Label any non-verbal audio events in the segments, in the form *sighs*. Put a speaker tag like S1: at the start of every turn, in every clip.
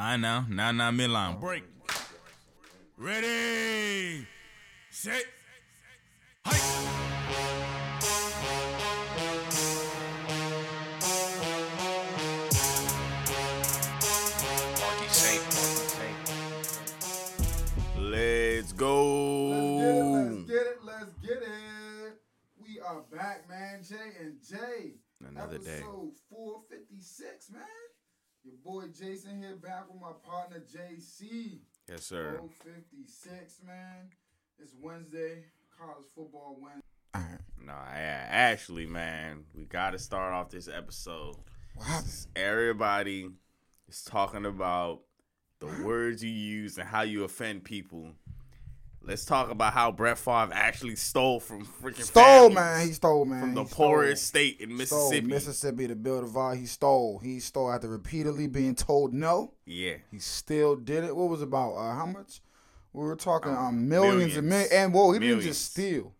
S1: I know. Now, now, midline. Break. Ready. Set. Hike.
S2: Marky Saint, Marky Saint.
S1: Let's go.
S3: Let's get it. Let's get it. Let's get it. We are back, man. Jay and Jay.
S1: Another day.
S3: Episode 456, man. Your boy Jason here back with my partner JC.
S1: Yes, sir.
S3: 456, man. It's Wednesday. College football Wednesday.
S1: No, actually, man, we got to start off this episode.
S3: What happened?
S1: Everybody is talking about the words you use and how you offend people. Let's talk about how Brett Favre actually stole from freaking
S3: Stole, man. He stole, man.
S1: from the
S3: He stole.
S1: poorest state in
S3: Stole
S1: Mississippi.
S3: Mississippi to build a VAR. He stole. He stole after repeatedly being told no.
S1: yeah,
S3: He still did it. What was it about? Uh, how much? We were talking
S1: Uh,
S3: um, millions, and
S1: millions.
S3: millions. And whoa, he didn't just steal.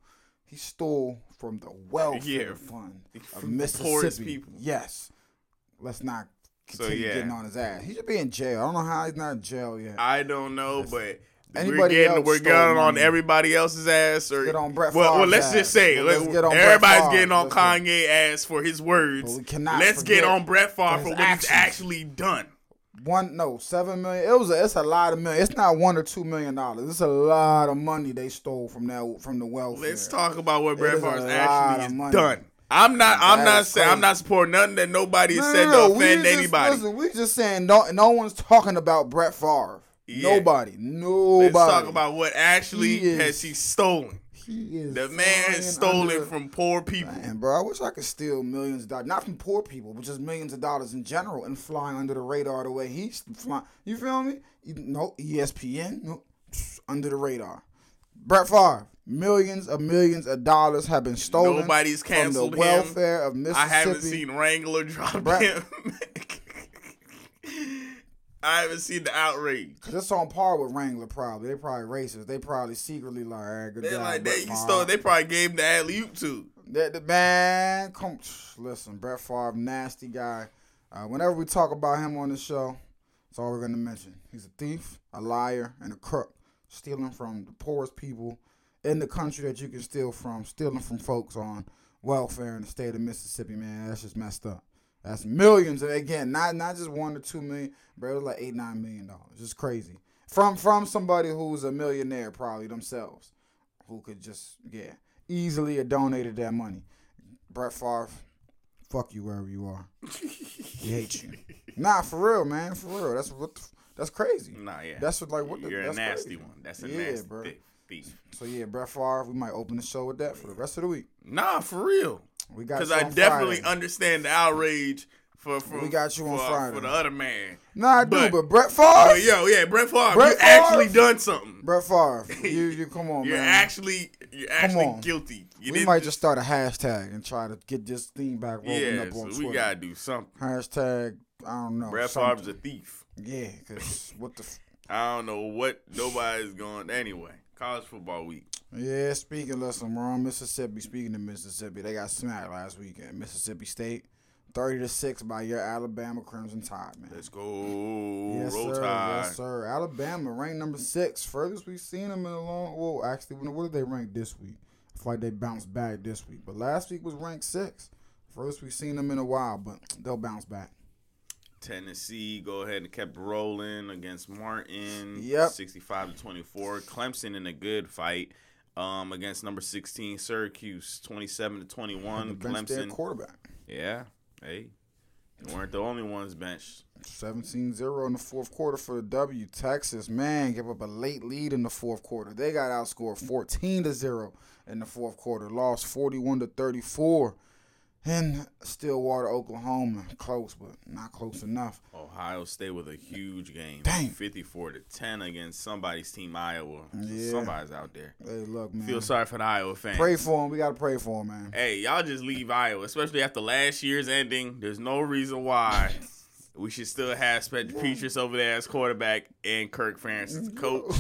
S3: He stole from the welfare
S1: Yeah,
S3: fund of
S1: from
S3: Mississippi.
S1: poorest people.
S3: Yes. Let's not
S1: So,
S3: continue
S1: yeah.
S3: getting on his ass. He should be in jail. I don't know how he's not in jail yet.
S1: I don't know, but we're getting we're getting on
S3: money.
S1: everybody else's ass, or
S3: Get on Brett
S1: well, well, let's just say
S3: let's
S1: let-
S3: get on
S1: everybody's
S3: Favre.
S1: getting on
S3: Let's get-
S1: Kanye ass for his words.
S3: We cannot
S1: let's get on Brett Favre
S3: his
S1: for what
S3: actions.
S1: he's actually done.
S3: One no seven million. It was a, it's a lot of million. It's not one or two million dollars. It's a lot of money they stole from that from the welfare.
S1: Let's talk about what Brett
S3: is a
S1: Favre
S3: lot
S1: actually
S3: money.
S1: done. I'm not. I'm
S3: That
S1: not saying. I'm not supporting nothing that nobody has
S3: No,
S1: said
S3: no,
S1: to offend
S3: just-
S1: anybody.
S3: Listen, we just saying no, no one's talking about Brett Favre.
S1: Yeah.
S3: Nobody. Nobody.
S1: Let's talk about what actually
S3: He is-
S1: has he stolen.
S3: He is
S1: The man has stolen
S3: under-
S1: from poor people.
S3: Man, bro, I wish I could steal millions of dollars, not from poor people, but just millions of dollars in general, and flying under the radar the way he's flying. You feel me? No ESPN, no, *sniffs* under the radar. Brett Favre, millions of millions of dollars have been stolen.
S1: Nobody's
S3: from
S1: canceled
S3: the
S1: him.
S3: of Mississippi.
S1: I haven't seen Wrangler drop
S3: Brett-
S1: him. *laughs* *laughs* I haven't seen the outrage.
S3: Cause it's on par with Wrangler. Probably they probably racist. They probably secretly like, right, good
S1: They
S3: job,
S1: like they you
S3: Favre."
S1: stole. They probably gave him the alley oop too.
S3: That the man, come listen, Brett Favre, nasty guy. Uh, whenever we talk about him on the show, that's all we're gonna mention. He's a thief, a liar, and a crook, stealing from the poorest people in the country that you can steal from, stealing from folks on welfare in the state of Mississippi. Man, that's just messed up. That's millions, and again, not not just one or two million, bro. It was like eight, nine million dollars. It's crazy from from somebody who's a millionaire, probably themselves, who could just yeah easily have donated that money. Brett Favre, fuck you wherever you are. *laughs* he hates you. Nah, for real, man, for real. That's what. the- That's crazy.
S1: Nah, yeah.
S3: That's what like what. The,
S1: You're a nasty
S3: crazy.
S1: one. That's a
S3: Yeah,
S1: nasty
S3: bro.
S1: thief.
S3: So yeah, Brett Favre. We might open the show with that for the rest of the week.
S1: Nah, for real.
S3: We got
S1: Because I
S3: on
S1: definitely
S3: Friday.
S1: understand the outrage for for
S3: We got you on
S1: for,
S3: Friday.
S1: for the other man.
S3: Nah, I do,
S1: but-
S3: but Brett Favre.
S1: But yo, yeah, Brett Favre,
S3: Brett
S1: you actually done something.
S3: Brett Favre, *laughs* you you come on,
S1: You're
S3: man.
S1: actually you're actually
S3: on.
S1: guilty. You
S3: we might just start a hashtag and try to get this thing back rolling
S1: yeah.
S3: up on
S1: So
S3: Twitter.
S1: we gotta do something.
S3: hashtag. I don't know.
S1: Brett
S3: something.
S1: Favre's a thief.
S3: Yeah, cause what the. F- *laughs*
S1: I don't know what nobody's going anyway. College football week.
S3: Yeah, speaking, listen, we're on Mississippi. Speaking of Mississippi, they got smacked last weekend. Mississippi State, thirty to six by your Alabama Crimson Tide, man.
S1: Let's go.
S3: yes,
S1: Roll
S3: sir.
S1: Tide.
S3: Yes, sir. Alabama ranked number six. Furthest we've seen them in a long. Well, actually, what did they rank this week? I feel like they bounced back this week, but last week was ranked six. Furthest we've seen them in a while, but they'll bounce back.
S1: Tennessee go ahead and kept rolling against Martin.
S3: Yep.
S1: 65 to 24. Clemson in a good fight um, against number 16 Syracuse 27 to 21.
S3: The bench their
S1: Clemson.
S3: quarterback.
S1: Yeah. Hey. They weren't the only ones benched.
S3: 17-0 in the fourth quarter for the W. Texas, man, gave up a late lead in the fourth quarter. They got outscored 14 to 0 in the fourth quarter. Lost 41 to 34 in Stillwater, Oklahoma. Close, but not close enough.
S1: Ohio State with a huge game.
S3: Dang.
S1: 54 to 10 against somebody's team, Iowa.
S3: Yeah.
S1: Somebody's out there.
S3: Hey, look, man.
S1: Feel sorry for the Iowa fans.
S3: Pray for them. We got to pray for them, man.
S1: Hey, y'all just leave Iowa, especially after last year's ending. There's no reason why *laughs* we should still have Spencer Petras over there as quarterback and Kirk Ferentz coach,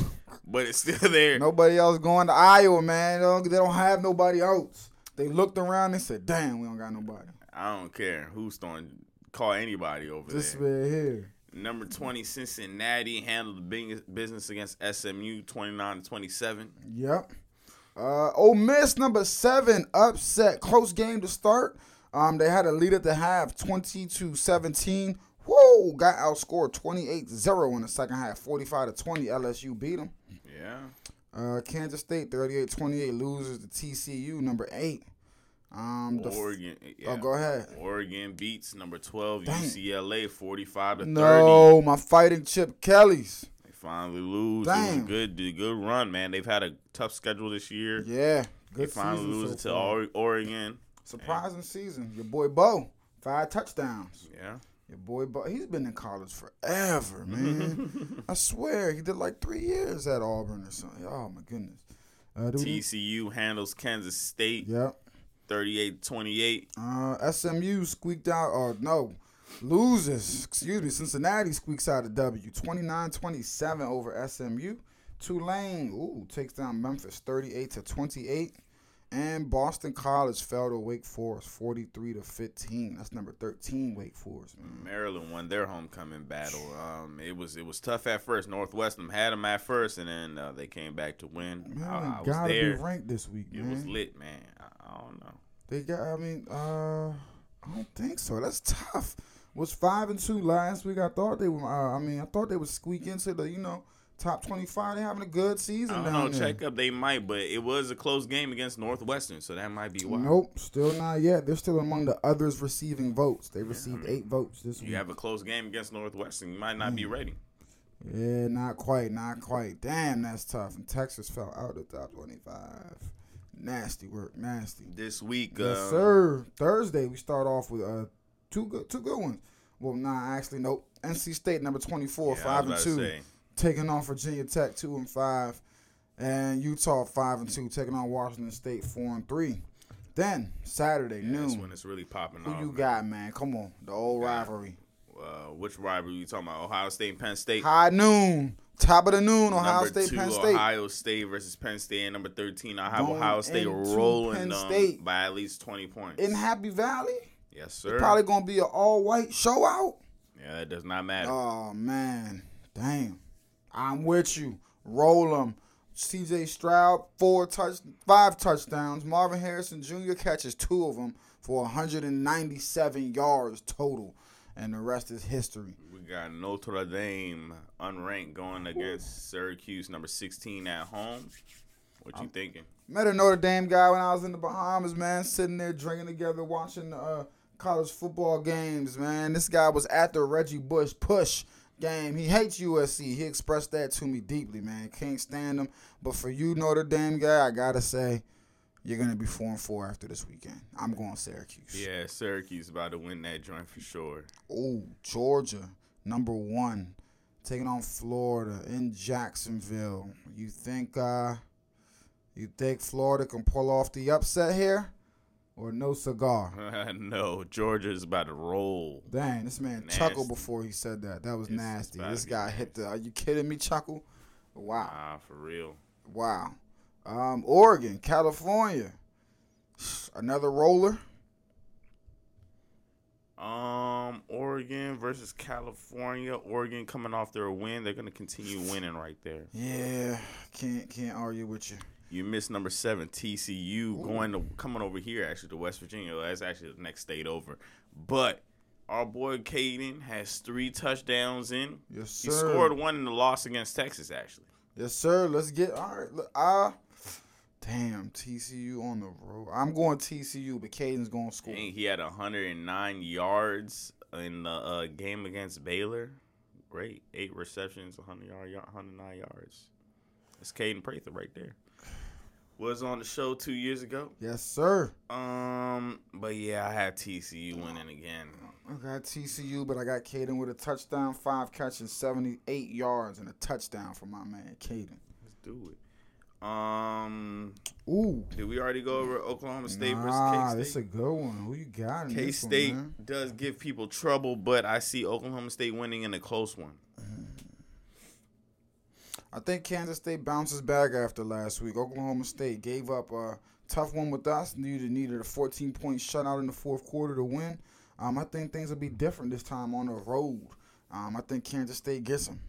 S1: but it's still there.
S3: Nobody else going to Iowa, man. They don't, they don't have nobody else. They looked around and said, damn, we don't got nobody.
S1: I don't care who's throwing, call anybody over
S3: This
S1: there.
S3: man here.
S1: Number 20, Cincinnati handled the business against SMU 29 to 27.
S3: Yep. Uh, Ole Miss number seven upset close game to start. Um, they had a lead at the half, twenty to seventeen. Whoa, got outscored 28-0 in the second half, 45 to 20. LSU beat them.
S1: Yeah.
S3: Uh, Kansas State 38-28 loses to TCU number eight. Um, the
S1: Oregon. Yeah.
S3: Oh, go ahead.
S1: Oregon beats number 12
S3: Dang.
S1: UCLA 45 to 30.
S3: No, my fighting Chip Kellys.
S1: They finally lose. It was a good, good run, man. They've had a tough schedule this year.
S3: Yeah,
S1: they finally lose
S3: so
S1: it to. Oregon.
S3: Surprising season. Your boy Bo, five touchdowns.
S1: Yeah.
S3: Your boy but he's been in college forever, man. *laughs* I swear, he did like three years at Auburn or something. Oh my goodness. Uh, do we-
S1: TCU handles Kansas State
S3: Yep.
S1: 38 28.
S3: Uh, SMU squeaked out, or no, loses. Excuse me. Cincinnati squeaks out a W. 29-27 over SMU. Tulane, ooh, takes down Memphis 38 to 28. And Boston College fell to Wake Forest 43 to 15. That's number 13 Wake Forest, man.
S1: Maryland won their homecoming battle. Um, it was it was tough at first. Northwestern had them at first, and then uh, they came back to win. I,
S3: Maryland
S1: I was
S3: gotta
S1: there.
S3: be ranked this week,
S1: It
S3: man.
S1: was lit, man. I, I don't know.
S3: They got. I mean, uh, I don't think so. That's tough. Was five and two last week. I thought they were. Uh, I mean, I thought they would squeak into the you know top twenty five. they're having a good season
S1: I don't
S3: down
S1: know.
S3: there.
S1: Check up, they might, but it was a close game against Northwestern, so that might be why.
S3: Nope, still not yet. They're still among the others receiving votes. They received eight votes this week.
S1: You have a close game against Northwestern, you might not be
S3: Mm.
S1: ready.
S3: Yeah, not quite, not quite. Damn, that's tough. And Texas fell out of the top twenty-five. Nasty work, nasty.
S1: This week,
S3: Yes,
S1: um,
S3: sir. Thursday we start off with uh two good two good ones. Well, nah, actually, nope. NC State number twenty four,
S1: yeah,
S3: five and two, taking on Virginia Tech two and five, and Utah five and two, taking on Washington State four and three. Then Saturday
S1: yeah, that's
S3: noon.
S1: when it's really popping
S3: Who
S1: off.
S3: you
S1: man.
S3: got, man? Come on, the old rivalry.
S1: Uh, which rivalry you talking about? Ohio State and Penn State.
S3: High noon, top of the noon. Ohio
S1: number
S3: State,
S1: two,
S3: Penn State.
S1: Ohio State versus Penn State, and number thirteen, I have
S3: Going
S1: Ohio State rolling
S3: State.
S1: by at least twenty points.
S3: In Happy Valley,
S1: yes, sir.
S3: probably gonna be an all white show out.
S1: yeah, that does not matter.
S3: Oh man, damn! I'm with you. Roll them. C.J. Stroud four touch, five touchdowns. Marvin Harrison Jr. catches two of them for 197 yards total, and the rest is history.
S1: We got Notre Dame unranked going against Syracuse, number sixteen at home. What you thinking?
S3: Met a Notre Dame guy when I was in the Bahamas, man, sitting there drinking together, watching uh, college football games, man. This guy was at the Reggie Bush push game. He hates USC. He expressed that to me deeply, man. Can't stand him. But for you, Notre Dame guy, I gotta say, you're gonna be four and four after this weekend. I'm going Syracuse.
S1: Yeah, Syracuse about to win that joint for sure.
S3: Oh, Georgia, number one, taking on Florida in Jacksonville. You think uh you think Florida can pull off the upset here? Or no cigar? *laughs*
S1: no, Georgia's about to roll.
S3: Dang, this man
S1: Nasty.
S3: chuckled before he said that. That was
S1: It's
S3: nasty.
S1: about
S3: This guy hit the are you kidding me, chuckle? Wow.
S1: Ah, for real.
S3: Wow. Um, Oregon, California. *sighs* Another roller.
S1: Um, Oregon versus California. Oregon coming off their win, they're gonna continue winning right there.
S3: Yeah, can't can't argue with you.
S1: You missed number seven, TCU, going to coming over here actually to West Virginia. That's actually the next state over. But our boy Caden has three touchdowns in.
S3: Yes, sir.
S1: He scored one in the loss against Texas, actually.
S3: Yes, sir. Let's get all right. Look, ah, damn TCU on the road. I'm going TCU, but Caden's going to score.
S1: Dang, he had 109 yards in the uh, game against Baylor. Great, eight receptions, 100 yard, 109 yards. That's Caden Prather right there. Was on the show two years ago.
S3: Yes, sir.
S1: Um, but yeah, I had TCU winning again.
S3: I got TCU, but I got Caden with a touchdown, five catches, 78 yards, and a touchdown for my man Caden.
S1: Let's do it. Um,
S3: Ooh.
S1: did we already go over Oklahoma State
S3: Nah,
S1: versus K State?
S3: this a good one. Who you got
S1: K State does give people trouble, but I see Oklahoma State winning in a close one.
S3: I think Kansas State bounces back after last week. Oklahoma State gave up a tough one with us. Needed needed a 14 point shutout in the fourth quarter to win. Um, I think things will be different this time on the road. Um, I think Kansas State gets them.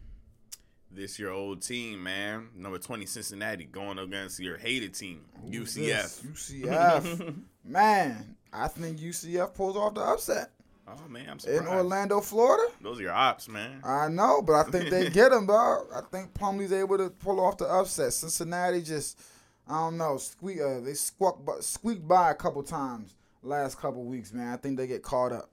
S1: This your old team, man. Number twenty Cincinnati going against your hated team,
S3: Who's
S1: UCF.
S3: this? UCF. *laughs* Man, I think UCF pulls off the upset
S1: Oh man, I'm surprised.
S3: in Orlando, Florida.
S1: Those are your ops, man.
S3: I know, but I think they *laughs* get him, dog. I think Plumlee's able to pull off the upset. Cincinnati just, I don't know, squeak. Uh, they squawk, squeaked by a couple times last couple weeks, man. I think they get caught up.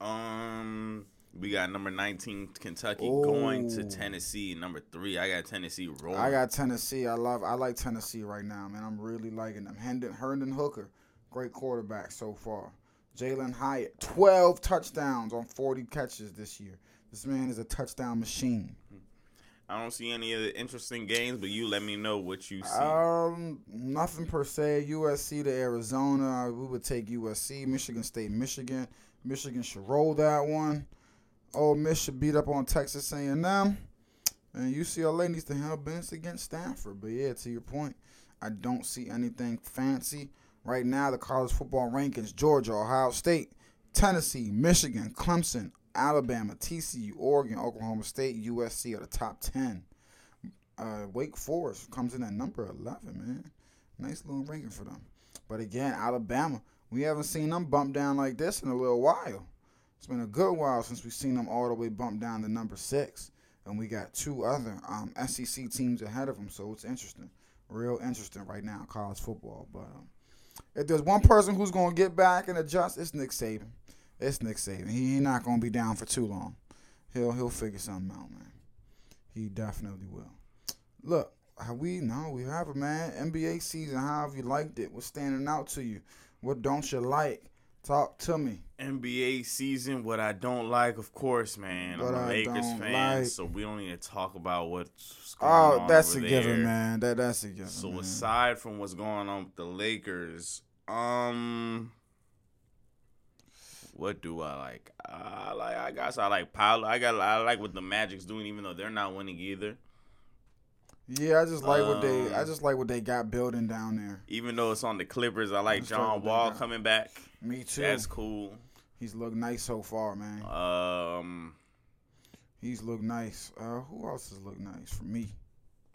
S1: Um, we got number nineteen Kentucky
S3: Ooh.
S1: going to Tennessee. Number three, I got Tennessee rolling.
S3: I got Tennessee. I love. I like Tennessee right now, man. I'm really liking them. Hendon, Hendon Hooker, great quarterback so far. Jalin Hyatt, 12 touchdowns on 40 catches this year. This man is a touchdown machine.
S1: I don't see any of the interesting games, but you let me know what you see.
S3: Um, nothing per se. USC to Arizona, we would take USC. Michigan State, Michigan. Michigan should roll that one. Ole Miss should beat up on Texas A&M, and UCLA needs to handle business against Stanford. But yeah, to your point, I don't see anything fancy right now. The college football rankings: Georgia, Ohio State, Tennessee, Michigan, Clemson, Alabama, TCU, Oregon, Oklahoma State, USC are the top ten uh, Wake Forest comes in at number 11, man. Nice little ranking for them. But again, Alabama, we haven't seen them bump down like this in a little while. It's been a good while since we've seen them all the way bump down to number six. And we got two other um, SEC teams ahead of them, so it's interesting. Real interesting right now college football. But um, if there's one person who's to get back and adjust, it's Nick Saban. It's Nick Saban. He, ain't not to be down for too long. He'll he'll figure something out, man. He definitely will. Look, how we know we have it, man. NBA season. How have you liked it? What's standing out to you? What don't you like? Talk to me.
S1: NBA season, what I don't like, of course, man.
S3: What
S1: I'm a
S3: I
S1: Lakers fan,
S3: like.
S1: so we don't need to talk about what's going
S3: Oh,
S1: on.
S3: Oh, that's a
S1: over
S3: given,
S1: there.
S3: man. That that's a given.
S1: So
S3: man.
S1: aside from what's going on with the Lakers, um, what do I like? I like. I guess I like Paolo. I got. I like what the Magic's doing, even though they're not winning either.
S3: Yeah, I just like what they. I
S1: Um,
S3: just like what they got building down there.
S1: Even though it's on the Clippers, I like
S3: like
S1: John Wall coming back.
S3: Me too.
S1: That's cool.
S3: He's looked nice so far, man.
S1: Um,
S3: He's looked nice. Uh, who else has looked nice for me?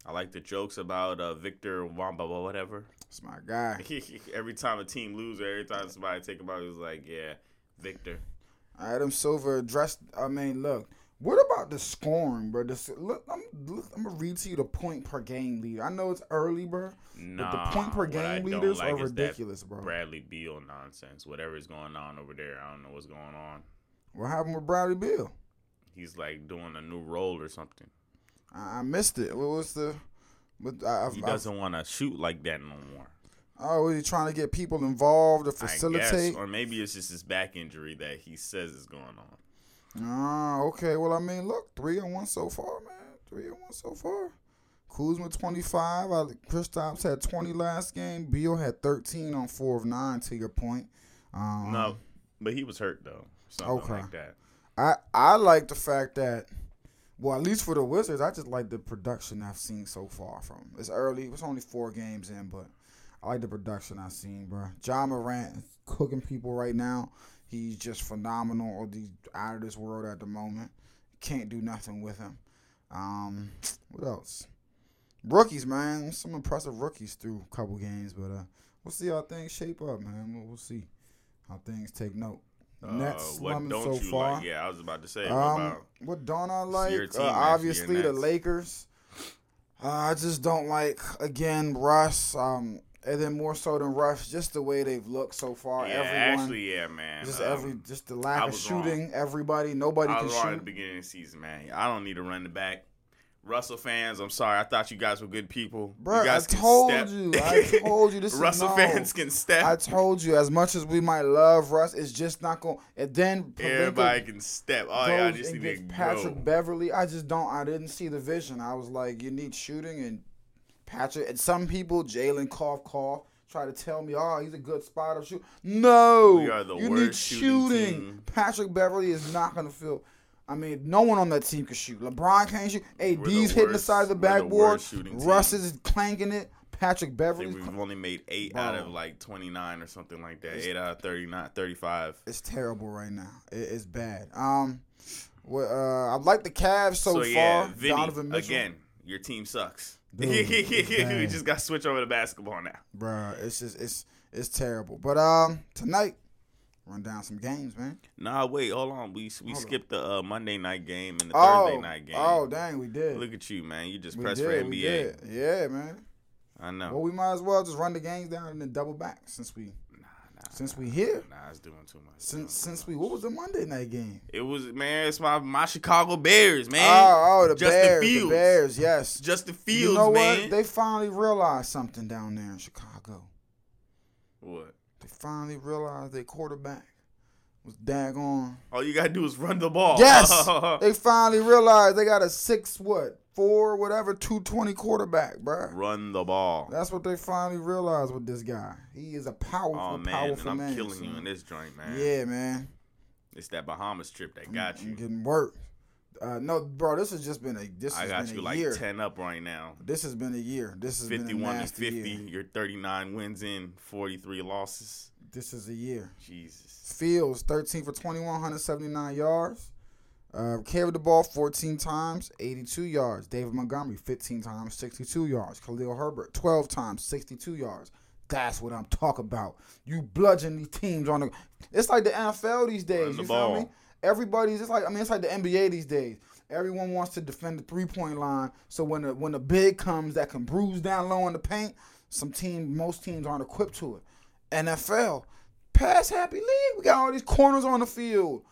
S1: I like the jokes about uh, Victor Wamba or whatever.
S3: It's my guy. *laughs*
S1: every time a team loses, every time somebody take him out, he was like, "Yeah, Victor."
S3: Adam Silver addressed. I mean, look. What about the scoring, bro? This, look, I'm, look, I'm gonna read to you the point per game leader. I know it's early, bro,
S1: Nah,
S3: but the point per game leaders
S1: like
S3: are ridiculous, bro.
S1: Bradley Beal nonsense. Whatever is going on over there, I don't know what's going on.
S3: What happened with Bradley Beal?
S1: He's like doing a new role or something.
S3: I, I missed it. What was the? But I,
S1: He doesn't want to shoot like that no more.
S3: oh, was he trying to get people involved to facilitate?
S1: guess, or maybe it's just his back injury that he says is going on.
S3: Ah, okay. Well, I mean, look, three and one so far, man. Three and one so far. Kuzma twenty five. Uh, Kristaps had twenty last game. Beal had thirteen on four of nine. To your point. Um,
S1: No, but he was hurt though. Something
S3: Okay.
S1: like that.
S3: I I like the fact that, well, at least for the Wizards, I just like the production I've seen so far from. 'em. It's early. It's only four games in, but I like the production I've seen, bro. Ja Morant is cooking people right now. He's just phenomenal. Or he's out of this world at the moment. Can't do nothing with him. Um, *tsk* what else? Rookies, man. Some impressive rookies through a couple games, but uh, we'll see how things shape up, man. We'll, we'll see how things take note.
S1: Uh,
S3: Nets
S1: what don't
S3: so
S1: you
S3: far.
S1: like? Yeah, I was about to say. what
S3: Um,
S1: about
S3: what don't I like? Uh, obviously, the Lakers. Uh, I just don't like again Russ. Um, and then more so than Russ, just the way they've looked so far.
S1: yeah,
S3: Everyone,
S1: actually, yeah, man.
S3: just
S1: Um,
S3: every, just the lack of
S1: was wrong.
S3: shooting. Everybody, nobody
S1: I
S3: can
S1: was wrong at the beginning of the season, man. I don't need to run the back. Russell fans, I'm sorry. I thought you guys were good people.
S3: Bro,
S1: you guys
S3: I told
S1: step.
S3: you. I told you this *laughs* is
S1: Russell
S3: no.
S1: fans can step.
S3: I told you, as much as we might love Russ, it's just not going. And then
S1: Everybody can step. Oh yeah, I just need
S3: Patrick
S1: go.
S3: Beverly. I just don't. I didn't see the vision. I was like, you need shooting and Patrick. And some people, Jalen cough cough, try to tell me, oh, he's a good spotter shoot. No,
S1: We are the
S3: you
S1: worst
S3: need
S1: shooting
S3: shooting. Patrick Beverley is not gonna feel. I mean, no one on that team can shoot. LeBron can't shoot. AD's
S1: the
S3: hitting the side of the
S1: we're the
S3: backboard. Russ
S1: team.
S3: is clanking it. Patrick
S1: Beverley. we've only made eight out of like 29 or something like that. Eight out of 39, 35.
S3: It's terrible right now. It, it's bad. Um, Well, uh, I like the Cavs so,
S1: So, yeah,
S3: far.
S1: Vinny,
S3: Donovan Mitchell.
S1: again, your team sucks. *laughs* We just got switch over to basketball now.
S3: Bruh, it's just it's it's terrible. But um, tonight, run down some games, man.
S1: Nah, wait, hold on. We we
S3: Hold on.
S1: skipped the uh, Monday night game and the
S3: Oh,
S1: Thursday night game.
S3: oh, dang, we did.
S1: Look at you, man. You just
S3: we
S1: pressed
S3: did,
S1: for NBA.
S3: Yeah, man.
S1: I know.
S3: Well, we might as well just run the games down and then double back since we since we here.
S1: Nah, it's doing too much.
S3: Since since we what was the Monday night game?
S1: It was man. It's my my Chicago Bears, man.
S3: oh, oh, the
S1: Justin
S3: Bears,
S1: Fields.
S3: the Bears, yes.
S1: Justin Fields,
S3: you know
S1: man.
S3: what? They finally realized something down there in Chicago.
S1: what?
S3: They finally realized their quarterback was daggone.
S1: All you gotta do is run the ball.
S3: Yes, *laughs* they finally realized they got a six what four whatever two twenty quarterback, bro.
S1: run the ball.
S3: That's what they finally realized with this guy. He is a powerful,
S1: Oh man, and
S3: powerful
S1: I'm
S3: man.
S1: killing you in this joint, man.
S3: Yeah, man.
S1: It's that Bahamas trip that got
S3: I'm
S1: you.
S3: getting work. Uh, no, bro, this has just been a this
S1: I got
S3: been
S1: you like
S3: year.
S1: ten up right now.
S3: This has been a year. This has been
S1: 51 and
S3: nasty
S1: 50.
S3: year.
S1: You're 39 wins in, 43 losses.
S3: This is a year.
S1: Jesus.
S3: Fields, 13 for 21, 179 yards. Uh, carried the ball 14 times, 82 yards. David Montgomery, 15 times, 62 yards. Khalil Herbert, 12 times, 62 yards. That's what I'm talking about. You bludgeon these teams on the. It's like the NFL these days.
S1: The
S3: you feel me?
S1: ball.
S3: Everybody's just like I mean, it's like the NBA these days. Everyone wants to defend the three point line. So when the when the big comes that can bruise down low in the paint, some team most teams aren't equipped to it. NFL, pass happy league. We got all these corners on the field.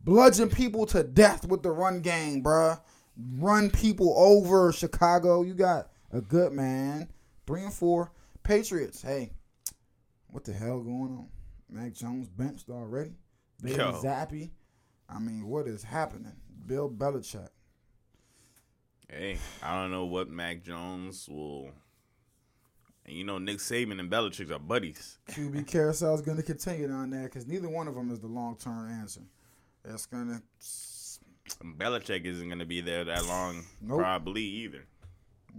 S3: Bludgeon people to death with the run game, bruh. Run people over Chicago. You got a good man. Three and four. Patriots. Hey, what the hell going on? Mac Jones benched already.
S1: Yo.
S3: Zappe. I mean, what is happening? Bill Belichick.
S1: Hey, I don't know what Mac Jones will. And you know, Nick Saban and Belichick are buddies.
S3: QB carousel is going to continue down there because neither one of them is the long term answer. It's.
S1: And Belichick isn't going to be there that long,
S3: Nope.
S1: probably either.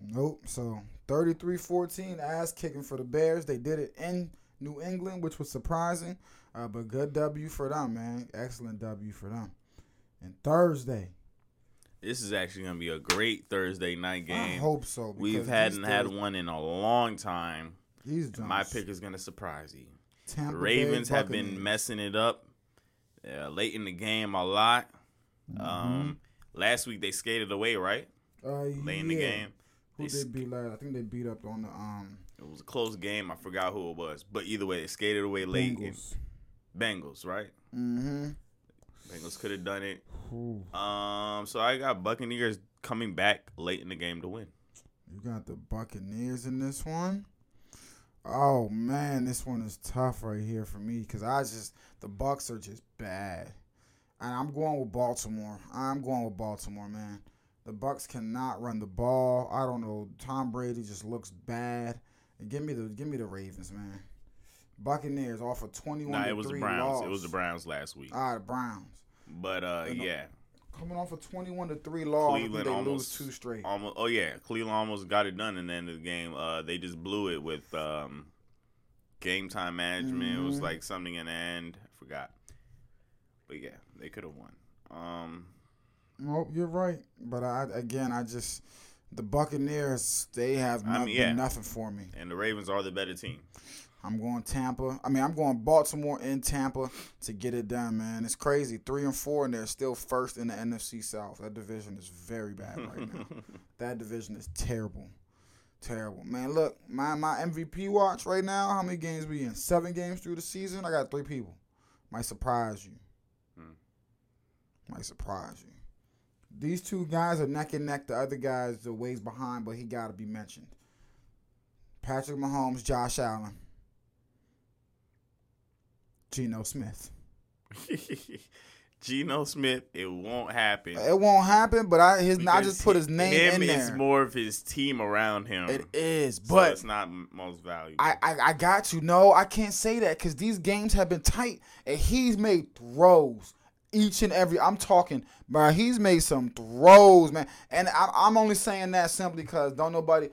S3: Nope. So 33 14, ass kicking for the Bears. They did it in New England, which was surprising. Uh, but good W for them, man. Excellent W for them. And Thursday,
S1: This is actually going to be a great Thursday night game.
S3: I hope so. We've
S1: hadn't had one in a long time. My pick is going to surprise you.
S3: Tampa
S1: The Ravens have been messing it up uh, late in the game a lot.
S3: Mm-hmm.
S1: Um, last week they skated away, right?
S3: Uh,
S1: Late in the game.
S3: Who
S1: They
S3: they beat last? I think they beat up on the um
S1: It was a close game. I forgot who it was, but either way, they skated away late.
S3: Bengals.
S1: Bengals, right?
S3: Mm-hmm.
S1: Bengals could have done it. Um, so I got Buccaneers coming back late in the game to win.
S3: You got the Buccaneers in this one. Oh man, this one is tough right here for me because I just the Bucks are just bad, and I'm going with Baltimore. I'm going with Baltimore, man. The Bucks cannot run the ball. I don't know. Tom Brady just looks bad. And give me the give me the Ravens, man. Buccaneers off a 21
S1: Nah, it was the Browns.
S3: loss.
S1: It was the Browns last week.
S3: Ah, the Browns.
S1: But uh, yeah,
S3: Coming off a 21 to 3 loss,
S1: Cleveland
S3: they
S1: almost
S3: lose two straight.
S1: Almost. Oh yeah, Cleveland almost got it done in the end of the game. Uh, they just blew it with um, game time management. It was
S3: Mhm.
S1: like something in the end. I forgot. But yeah, they could have won. Um,
S3: Nope, you're right. But I again, I just the Buccaneers. They have
S1: I mean, yeah.
S3: nothing for me.
S1: and the Ravens are the better team.
S3: I'm going Tampa. I mean, I'm going Baltimore in Tampa to get it done, man. It's crazy. Three and four, and they're still first in the NFC South. That division is very bad right now. *laughs* that division is terrible, terrible, man. Look, my my MVP watch right now. How many games we in? Seven games through the season. I got three people. Might surprise you.
S1: Hmm.
S3: Might surprise you. These two guys are neck and neck. The other guys are ways behind, but he got to be mentioned. Patrick Mahomes, Josh Allen, Geno Smith. *laughs*
S1: Geno Smith, it won't happen.
S3: It won't happen, but I his I just put his name
S1: him
S3: in
S1: is
S3: there.
S1: more of his team around him.
S3: it is,
S1: so
S3: but
S1: it's not most valuable.
S3: I, I I got you. No, I can't say that because these games have been tight, and he's made throws each and every. I'm talking, bro. He's made some throws, man, and I, I'm only saying that simply because don't nobody.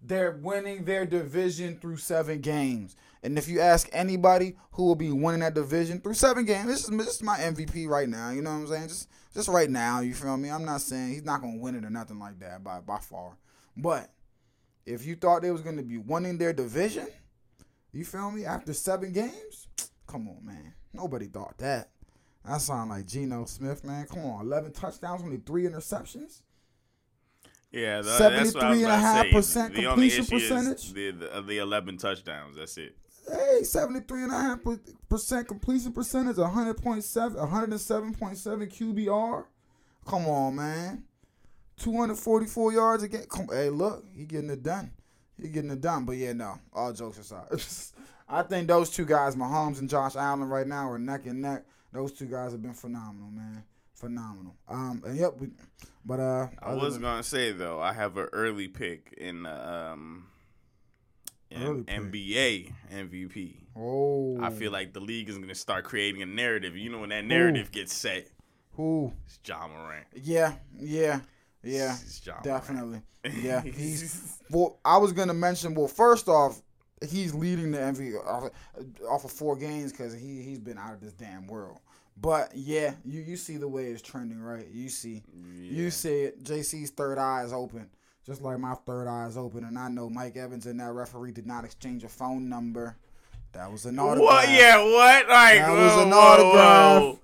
S3: They're winning their division through seven games, and if you ask anybody who will be winning that division through seven games, this is this is my MVP right now. You know what I'm saying? Just Just right now, you feel me? I'm not saying he's not gonna win it or nothing like that by by far. But if you thought they was gonna be winning their division, you feel me? After seven games, *tsk* come on, man. Nobody thought that. That sound like Geno Smith, man. Come on, 11 touchdowns, only three interceptions.
S1: Yeah, the, that's what I was about to say.
S3: 73.5%
S1: The only
S3: completion percentage.
S1: the, the the eleven touchdowns. That's it.
S3: Hey, 73.5% completion percentage, 100.7, 107.7 QBR. Come on, man. 244 yards again. Come, hey, look, he getting it done. He getting it done. But yeah, no, all jokes aside. *laughs* I think those two guys, Mahomes and Josh Allen, right now are neck and neck. Those two guys have been phenomenal, man. Phenomenal. Um, and yep, we, but uh,
S1: I was gonna say though, I have an early pick in the um,
S3: pick.
S1: NBA MVP.
S3: oh,
S1: I feel oh. like the league is gonna start creating a narrative. You know, when that narrative gets set,
S3: who,
S1: it's Ja Morant.
S3: yeah, yeah, yeah. Definitely. Yeah, he's. *laughs* Well, I was gonna mention. Well, first off, he's leading the MVP off, off of four games because he he's been out of this damn world. But yeah, you you see the way it's trending, right? You see, you
S1: Yeah.
S3: see it. JC's third eye is open, just like my third eye is open, and I know Mike Evans and that referee did not exchange a phone number. That was an autograph.
S1: What? Yeah, what? Like,
S3: That
S1: whoa,
S3: was an
S1: whoa,
S3: autograph.
S1: whoa.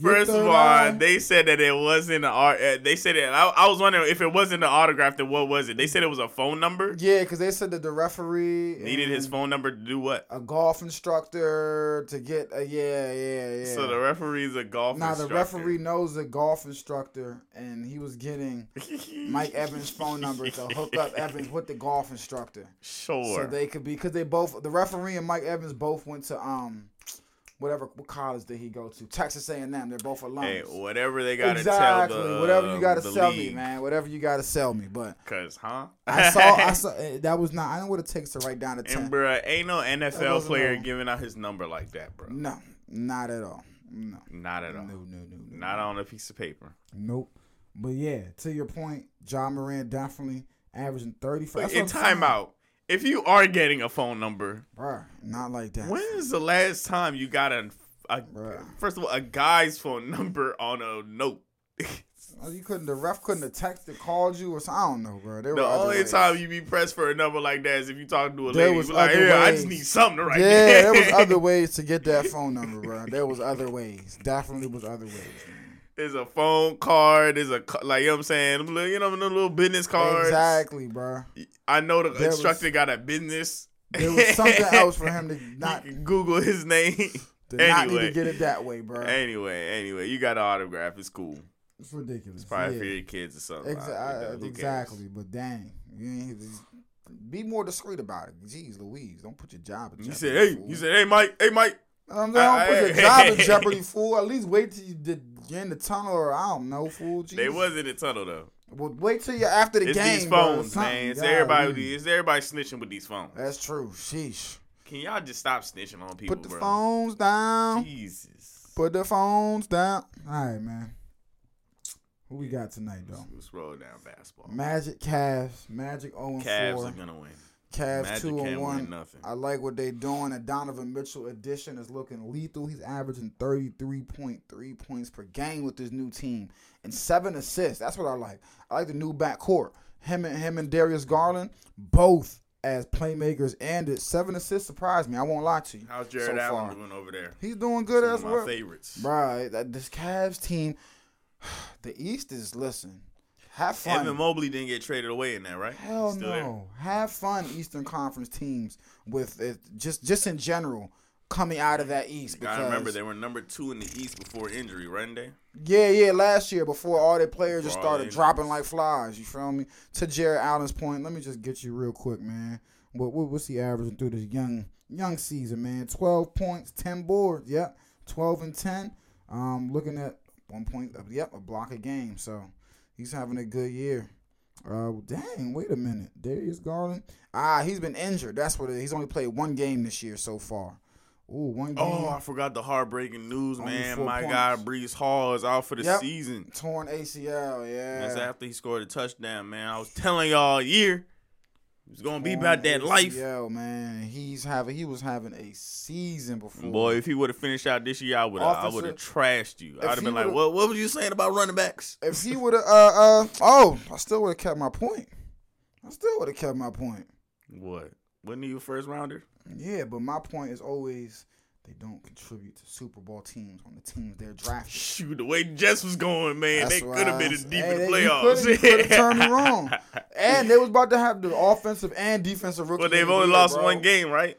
S1: First of all,
S3: eye.
S1: they said that it wasn't an art. Uh, they said it. I, I was wondering if it wasn't an autograph. Then what was it? They said it was a phone number.
S3: Yeah, because they said that the referee
S1: Needed his phone number to do what?
S3: A golf instructor to get a yeah, yeah, yeah.
S1: So the referee's a golf. Instructor.
S3: Now the referee knows the golf instructor, and he was getting *laughs* Mike Evans' phone number to hook up Evans with the golf instructor,
S1: Sure.
S3: so they could be because they both the referee and Mike Evans both went to um whatever what college did he go to Texas A and M. They're both alums.
S1: hey, whatever they gotta
S3: exactly.
S1: tell the
S3: whatever you gotta
S1: the
S3: sell me, man. Whatever you gotta sell me, but.
S1: Cause huh?
S3: I saw, I *laughs* saw. eh, That was not. I know what it takes to write down a ten.
S1: and bruh, ain't no NFL player
S3: no-
S1: giving out his number like that, bro.
S3: No, not at all. No,
S1: Not at all.
S3: no, no, no.
S1: Not on a piece of paper.
S3: Nope. But yeah, to your point, Ja Morant definitely averaging thirty five.
S1: in timeout, if you are getting a phone number,
S3: Bruh, not like that.
S1: when is the last time you got a, a first of all a guy's phone *laughs* number on a note?
S3: Oh, You couldn't. The ref couldn't have texted, called you, or something. I don't know, bro. There
S1: The only
S3: ways.
S1: time you be pressed for a number like that is if you talking to a
S3: There
S1: lady.
S3: was
S1: like, yeah, I just need something to write.
S3: Yeah, there was *laughs* other ways to get that phone number, bro. There was other ways. Definitely was other ways. Man.
S1: There's a phone card. There's a like you know what I'm saying. them little- You know the little business cards.
S3: Exactly, bro.
S1: I know the
S3: There was-
S1: instructor got a business.
S3: There was something else for him to *laughs* not
S1: Google his name. *laughs*
S3: to not need to get it that way, bro.
S1: anyway, anyway, you got an autograph. It's cool.
S3: It's ridiculous.
S1: It's probably
S3: yeah.
S1: for your kids or something.
S3: Exa-
S1: I-
S3: exactly, but dang, be more discreet about it. Jeez, Louise, don't put your job in jeopardy.
S1: You said, hey,
S3: fool.
S1: you said, hey, Mike, hey, Mike.
S3: Um, don't put your job in *laughs* jeopardy, fool. At least wait till you did, you're in the tunnel, or I don't know, fool. Jeez.
S1: They was in the tunnel though.
S3: Well, wait till you're after the
S1: It's
S3: game.
S1: these phones,
S3: something.
S1: man. It's everybody. It's everybody snitching with these phones.
S3: That's true. Sheesh.
S1: Can y'all just stop snitching on people,
S3: Put the
S1: bro?
S3: phones down.
S1: Jesus.
S3: Put the phones down. All right, man. Who we got tonight, though?
S1: Let's roll down basketball.
S3: Magic Cavs. Magic 0 and
S1: Cavs
S3: 4.
S1: are gonna win.
S3: Cavs
S1: Magic
S3: two and one. I like what they're doing. And Donovan Mitchell addition is looking lethal. He's averaging thirty three point three points per game with this new team and seven assists. That's what I like. I like the new backcourt. Him and him and Darius Garland both as playmakers and it seven assists surprised me. I won't lie to you.
S1: How's Jarrett
S3: so
S1: Allen
S3: far.
S1: doing over there?
S3: He's doing good
S1: One
S3: as
S1: of my
S3: well.
S1: favorites.
S3: Right, that this Cavs team, *sighs* the East is listen. Have fun.
S1: Evan Mobley didn't get traded away in that, right?
S3: Hell
S1: Still there.
S3: no. Have fun, Eastern Conference teams with it, just just in general coming out of that East.
S1: Gotta remember they were number two in the East before injury, weren't they?
S3: yeah, yeah, last year before all their players just
S1: Before all
S3: started dropping like flies. You feel me? To Jarrett Allen's point, let me just get you real quick, man. What, what what's he averaging through this young young season, man? Twelve points, ten boards. Yep, twelve and ten. Um, looking at one point. Yep, a block a game. So he's having a good year. Uh, dang, wait a minute. Darius Garland. Ah, he's been injured. That's what it is. He's only played one game this year so far. Ooh, one game.
S1: Oh, I forgot the heartbreaking news,
S3: Only
S1: man. My
S3: points.
S1: guy Breece Hall is out for the
S3: Yep.
S1: season.
S3: Torn ACL, yeah.
S1: That's after he scored a touchdown, man. I was telling y'all all year. It's gonna be about that life.
S3: Yo, man, he's having he was having a season before.
S1: Boy, if he would have finished out this year, I would have I would have trashed you. I'd have been like, "What? What was you saying about running backs?"
S3: if he would have, uh, uh, oh, I still would have kept my point. I still would have kept my point.
S1: What? Wasn't he a first rounder?
S3: Yeah, but my point is always they don't contribute to Super Bowl teams on the teams they're drafting.
S1: Shoot, the way Jets was going, man,
S3: That's
S1: they could have been as deep
S3: hey,
S1: in the
S3: they-
S1: playoffs.
S3: You could have turned me wrong. And they was about to have the offensive and defensive rookie. Of
S1: they've only lost
S3: bro.
S1: one game, right?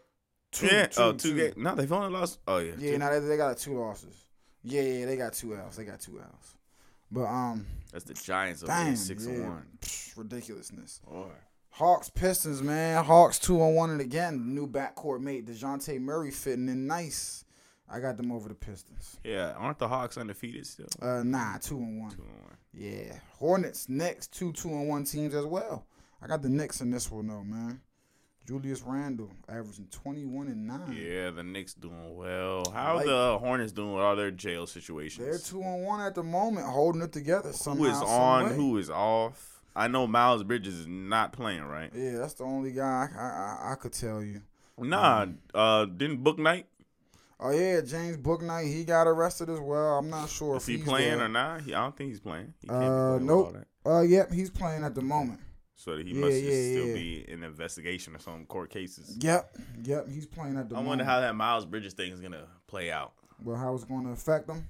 S3: Two,
S1: yeah.
S3: two,
S1: oh, two
S3: two.
S1: games. No, they've only lost. Oh yeah.
S3: Yeah,
S1: two.
S3: now they, they got two losses. Yeah, yeah, they got two L's. They got two L's. But um,
S1: That's the Giants over six
S3: yeah.
S1: and one.
S3: Psh, ridiculousness.
S1: Boy.
S3: Hawks Pistons, man. Hawks two on one and again. New backcourt mate Dejounte Murray fitting in nice. I got them over the Pistons.
S1: Yeah, aren't the Hawks undefeated still?
S3: Uh, nah, two and one.
S1: Two and one.
S3: Yeah, Hornets next two two and one teams as well. I got the Knicks in this one though, man. Julius Randle averaging twenty one and nine.
S1: Yeah, the Knicks doing well. How
S3: Like-
S1: the Hornets doing with all their jail situations?
S3: They're two on one at the moment, holding it together. Somehow,
S1: who is on? Who is off? I know Miles Bridges is not playing, right?
S3: Yeah, that's the only guy I, I, I could tell you.
S1: Nah,
S3: Um,
S1: uh, didn't Bouknight?
S3: Oh yeah, James Bouknight, he got arrested as well. I'm not sure
S1: Is
S3: if
S1: he
S3: he's
S1: playing
S3: there.
S1: or not? He, I don't think he's playing. He can't
S3: Uh,
S1: playing
S3: nope. Uh, yep, he's playing at the moment.
S1: So that he
S3: Yeah,
S1: must just
S3: yeah,
S1: still
S3: yeah.
S1: be in investigation or some court cases.
S3: Yep, yep, he's playing at the moment.
S1: I
S3: moment.
S1: wonder how that Miles Bridges thing is gonna play out.
S3: well, how it's going to affect him.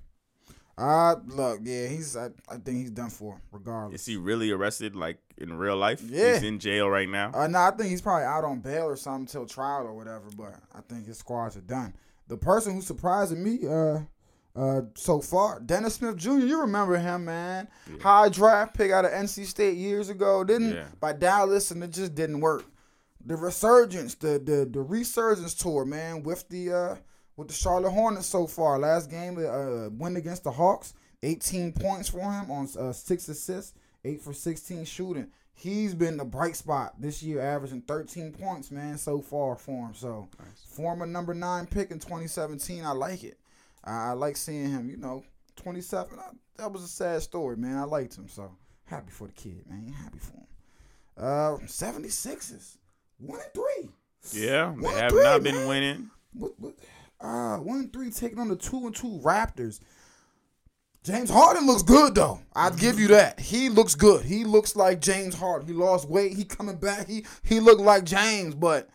S3: Uh, look, yeah, he's. I, I think he's done for, regardless.
S1: Is he really arrested, like in real life?
S3: Yeah.
S1: He's in jail right now.
S3: Uh, no, I think he's probably out on bail or something till trial or whatever. But I think his squads are done. The person who's surprising me, uh, uh, so far, Dennis Smith Jr. You remember him, man? High draft pick out of NC State years ago, didn't
S1: Yeah.
S3: by Dallas, and it just didn't work. The resurgence, the the the resurgence tour, man, with the uh with the Charlotte Hornets so far. Last game, uh, win against the Hawks, 18 points for him on uh, six assists, eight for 16 shooting. He's been the bright spot this year, averaging 13 points, man, so far for him. So, former number nine pick in 2017, I like it. I, I like seeing him. You know, 27. I, that was a sad story, man. I liked him, so happy for the kid, man. Happy for him. Uh, 76ers, one and three.
S1: yeah,
S3: One
S1: they have
S3: three,
S1: not been
S3: man.
S1: winning.
S3: What, what, uh, one three taking on the two and two Raptors. James Harden looks good though. I'd give you that. He looks good. He looks like James Harden. He lost weight. He coming back. He he looked like James, but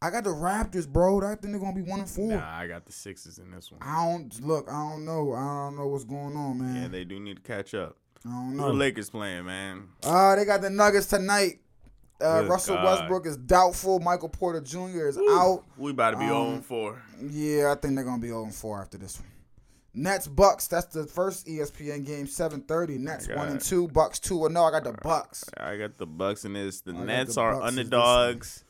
S3: I got the Raptors, bro. I think they're gonna be one and four.
S1: Nah, I got the Sixers in this one.
S3: I don't look. I don't know. I don't know what's going on, man.
S1: Yeah, they do need to catch up.
S3: I don't
S1: Who
S3: know.
S1: the Lakers playing, man?
S3: Uh, they got the Nuggets tonight. Uh, Russell
S1: God.
S3: Westbrook is doubtful. Michael Porter Jr. is out.
S1: We about to be
S3: Um,
S1: 0 4.
S3: Yeah, I think they're gonna be 0 4 after this one. Nets Bucks. That's the first ESPN game, 7:30. Nets one and two. Bucks two and no. I got the Bucks.
S1: I got the Bucks in this. The
S3: I
S1: Nets
S3: the
S1: are
S3: Bucks
S1: underdogs.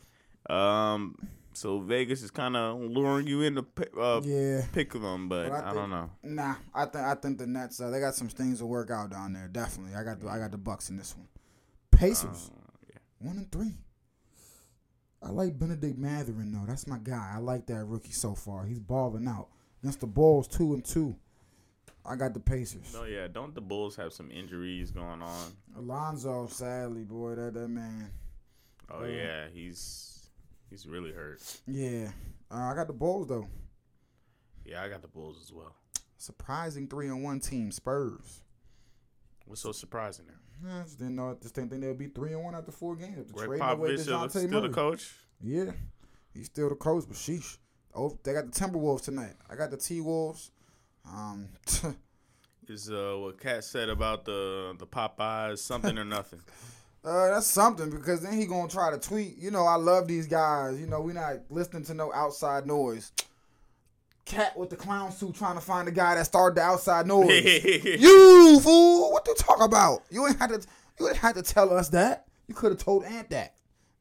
S1: Um, so Vegas is kind of luring you into uh,
S3: Yeah.
S1: pick them, but,
S3: But I
S1: I,
S3: think-
S1: don't know.
S3: Nah, I think I think the Nets. Uh, they got some things to work out down there. Definitely. I got the I got the Bucks in this one. Pacers
S1: yeah.
S3: One and three. I like Bennedict Mathurin though. That's my guy. I like that rookie so far. He's balling out against the Bulls. Two and two. I got the Pacers.
S1: No, yeah. Don't the Bulls have some injuries going on?
S3: Alonzo, sadly, boy, that that man.
S1: Oh
S3: Uh,
S1: yeah, he's he's really hurt.
S3: Yeah, uh, I got the Bulls though.
S1: Yeah, I got the Bulls as well.
S3: Surprising three and one team, Spurs.
S1: What's so surprising there?
S3: I just didn't know. Just didn't think they'll be three and one after four games. Gregg
S1: Popovich still, still the
S3: Murray.
S1: coach.
S3: Yeah, he's still the coach, but sheesh. Oh, they got the Timberwolves tonight. I got the T Wolves. Um, *laughs*
S1: Is uh what Cat said about the the Popeyes something or nothing? *laughs*
S3: uh, that's something because then he gonna try to tweet. You know, I love these guys. You know, we not listening to no outside noise. Cat with the clown suit trying to find the guy that started the outside noise. *laughs* You fool! What you talk about? You ain't had to. You ain't had to tell us that. You could have told Ant that.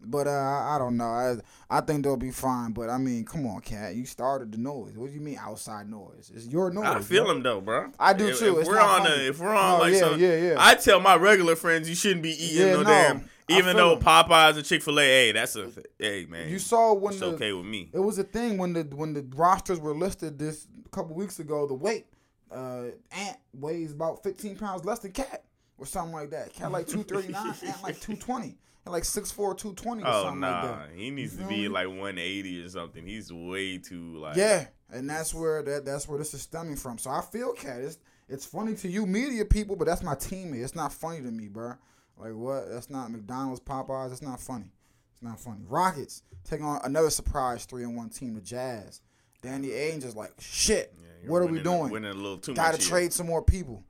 S3: But uh, I don't know. I I think they'll be fine. But I mean, come on, cat. You started the noise. What do you mean outside noise? It's your noise.
S1: I feel
S3: bro.
S1: him though, bro.
S3: I do
S1: If-
S3: too.
S1: If
S3: It's
S1: we're on
S3: funny.
S1: a, if we're on
S3: No,
S1: like
S3: yeah,
S1: some,
S3: yeah, yeah.
S1: I tell my regular friends you shouldn't be eating
S3: Yeah,
S1: no,
S3: no.
S1: damn. Even though
S3: 'em.
S1: Popeyes and Chick Fil A, hey, that's a hey man.
S3: You saw when
S1: it's
S3: the
S1: okay with me.
S3: it was a thing when the when the rosters were listed this a couple weeks ago. The weight, uh, Ant weighs about 15 pounds less than Cat. or something like that. Cat like two thirty nine *laughs* and like two twenty. And like 6'4", 220 or
S1: Oh
S3: something
S1: nah,
S3: like that.
S1: he needs to be like 180 or something. He's way too like.
S3: Yeah, and that's where that that's where this is stemming from. So I feel cat. It's it's funny to you media people, but that's my teammate. It's not funny to me, bro. Like what? That's not McDonald's, Popeyes. That's not funny. It's not funny. Rockets taking on another surprise three and one team, the Jazz. Danny Ainge is like shit.
S1: Yeah,
S3: what are we doing?
S1: Winning a little too much.
S3: Got
S1: much.
S3: to
S1: here.
S3: trade some more people.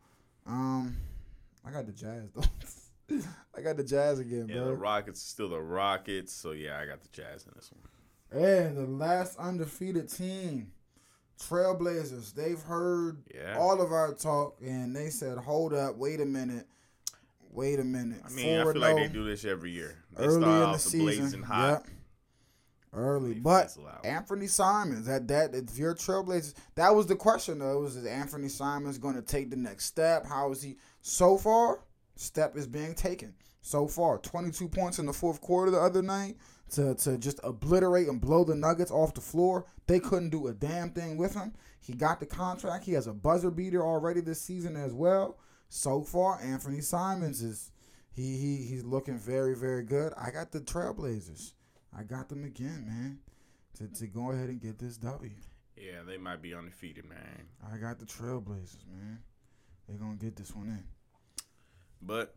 S3: Um, I got the Jazz though. *laughs* I got the Jazz again,
S1: Yeah,
S3: bro.
S1: the Rockets are still the Rockets. So yeah, I got the Jazz in this one.
S3: And the last undefeated team, Trailblazers. They've heard
S1: Yeah.
S3: all of our talk and they said, "Hold up, wait a minute, wait a minute."
S1: I mean, I feel like they do this every year. They
S3: early
S1: start
S3: in the season.
S1: hot.
S3: Yep. Early, but. Anfernee Simons that that if you're Trailblazers, that was the question though. Was is Anfernee Simons going to take the next step? How is he? So far, step is being taken. So far, 22 points in the fourth quarter the other night to to just obliterate and blow the Nuggets off the floor. They couldn't do a damn thing with him. He got the contract. He has a buzzer beater already this season as well. So far, Anfernee Simons is he he he's looking very very good. I got the Trailblazers. I got them again, man. To to go ahead and get this W.
S1: Yeah, they might be undefeated, man.
S3: I got the Trailblazers, man. They're gonna get this one in.
S1: But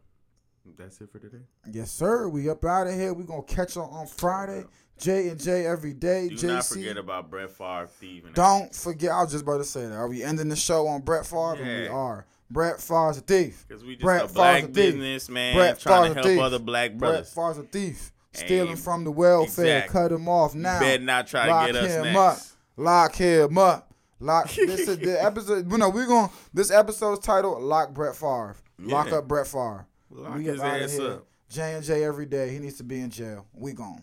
S1: that's it for today.
S3: Yes, sir. We up out of here. We gonna catch on on Friday. J and J every day.
S1: Do
S3: JC.
S1: not forget about Brett Favre thieving.
S3: Don't forget. I was just about to say that. Are we ending the show on Brett Favre? And we are. Brett Favre's a thief.
S1: Because we just
S3: Brett
S1: a black
S3: a thief.
S1: businessman
S3: Brett
S1: trying
S3: Favre's
S1: to help
S3: thief.
S1: other black
S3: Brett
S1: brothers.
S3: Favre's a thief. Stealing from the welfare.
S1: Exactly.
S3: Cut him off now.
S1: You better not try
S3: Lock
S1: to get us
S3: him
S1: next.
S3: up. Lock him up. Lock. *laughs* this is the episode. No, we're going. This episode's titled "Lock Brett Favre." Lock
S1: Yeah.
S3: up Brett Favre.
S1: Lock
S3: we
S1: his ass up.
S3: J and J every day. He needs to be in jail. We gone.